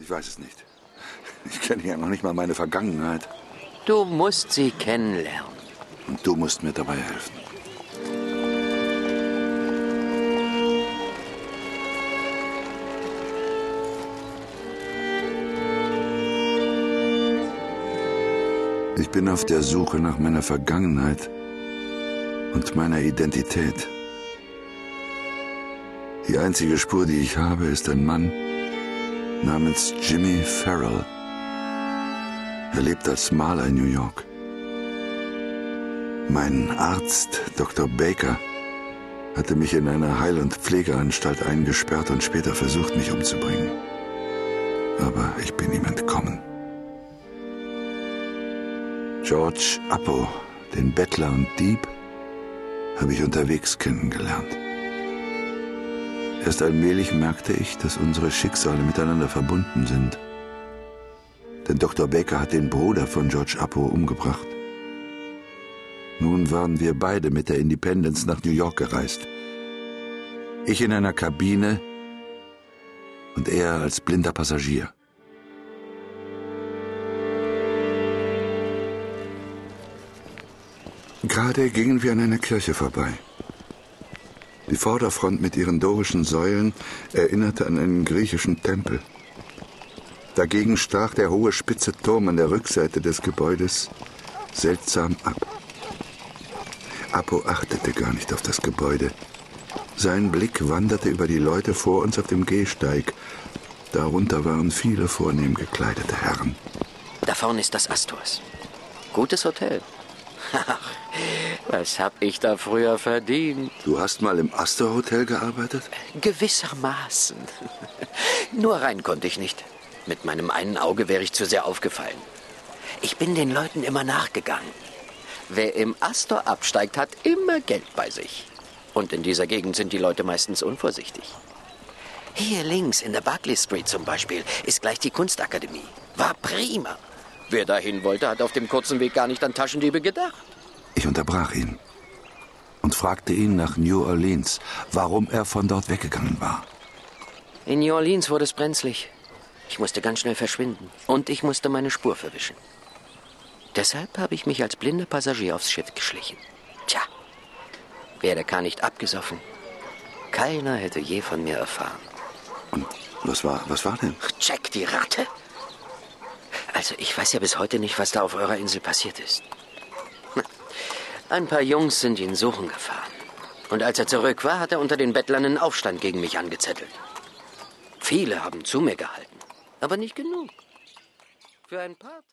Ich weiß es nicht. Ich kenne ja noch nicht mal meine Vergangenheit. Du musst sie kennenlernen. Und du musst mir dabei helfen. Ich bin auf der Suche nach meiner Vergangenheit und meiner Identität. Die einzige Spur, die ich habe, ist ein Mann namens Jimmy Farrell. Er lebt als Maler in New York. Mein Arzt, Dr. Baker, hatte mich in einer Heil- und Pflegeanstalt eingesperrt und später versucht, mich umzubringen. Aber ich bin ihm entkommen. George Appo, den Bettler und Dieb, habe ich unterwegs kennengelernt. Erst allmählich merkte ich, dass unsere Schicksale miteinander verbunden sind. Denn Dr. Baker hat den Bruder von George Appo umgebracht. Nun waren wir beide mit der Independence nach New York gereist. Ich in einer Kabine und er als blinder Passagier. Gerade gingen wir an einer Kirche vorbei. Die Vorderfront mit ihren dorischen Säulen erinnerte an einen griechischen Tempel. Dagegen stach der hohe spitze Turm an der Rückseite des Gebäudes seltsam ab. Apo achtete gar nicht auf das Gebäude. Sein Blick wanderte über die Leute vor uns auf dem Gehsteig. Darunter waren viele vornehm gekleidete Herren. Da vorne ist das Astors. Gutes Hotel. Ach, was hab ich da früher verdient? Du hast mal im Astor Hotel gearbeitet? Gewissermaßen. Nur rein konnte ich nicht. Mit meinem einen Auge wäre ich zu sehr aufgefallen. Ich bin den Leuten immer nachgegangen. Wer im Astor absteigt, hat immer Geld bei sich. Und in dieser Gegend sind die Leute meistens unvorsichtig. Hier links in der Barclay Street zum Beispiel ist gleich die Kunstakademie. War prima. Wer dahin wollte, hat auf dem kurzen Weg gar nicht an Taschendiebe gedacht. Ich unterbrach ihn und fragte ihn nach New Orleans, warum er von dort weggegangen war. In New Orleans wurde es brenzlig. Ich musste ganz schnell verschwinden und ich musste meine Spur verwischen. Deshalb habe ich mich als blinder Passagier aufs Schiff geschlichen. Tja, wäre der Kahn nicht abgesoffen, keiner hätte je von mir erfahren. Und was war, was war denn? Jack, die Ratte? Also, ich weiß ja bis heute nicht, was da auf eurer Insel passiert ist. Ein paar Jungs sind ihn suchen gefahren. Und als er zurück war, hat er unter den Bettlern einen Aufstand gegen mich angezettelt. Viele haben zu mir gehalten, aber nicht genug. Für ein paar.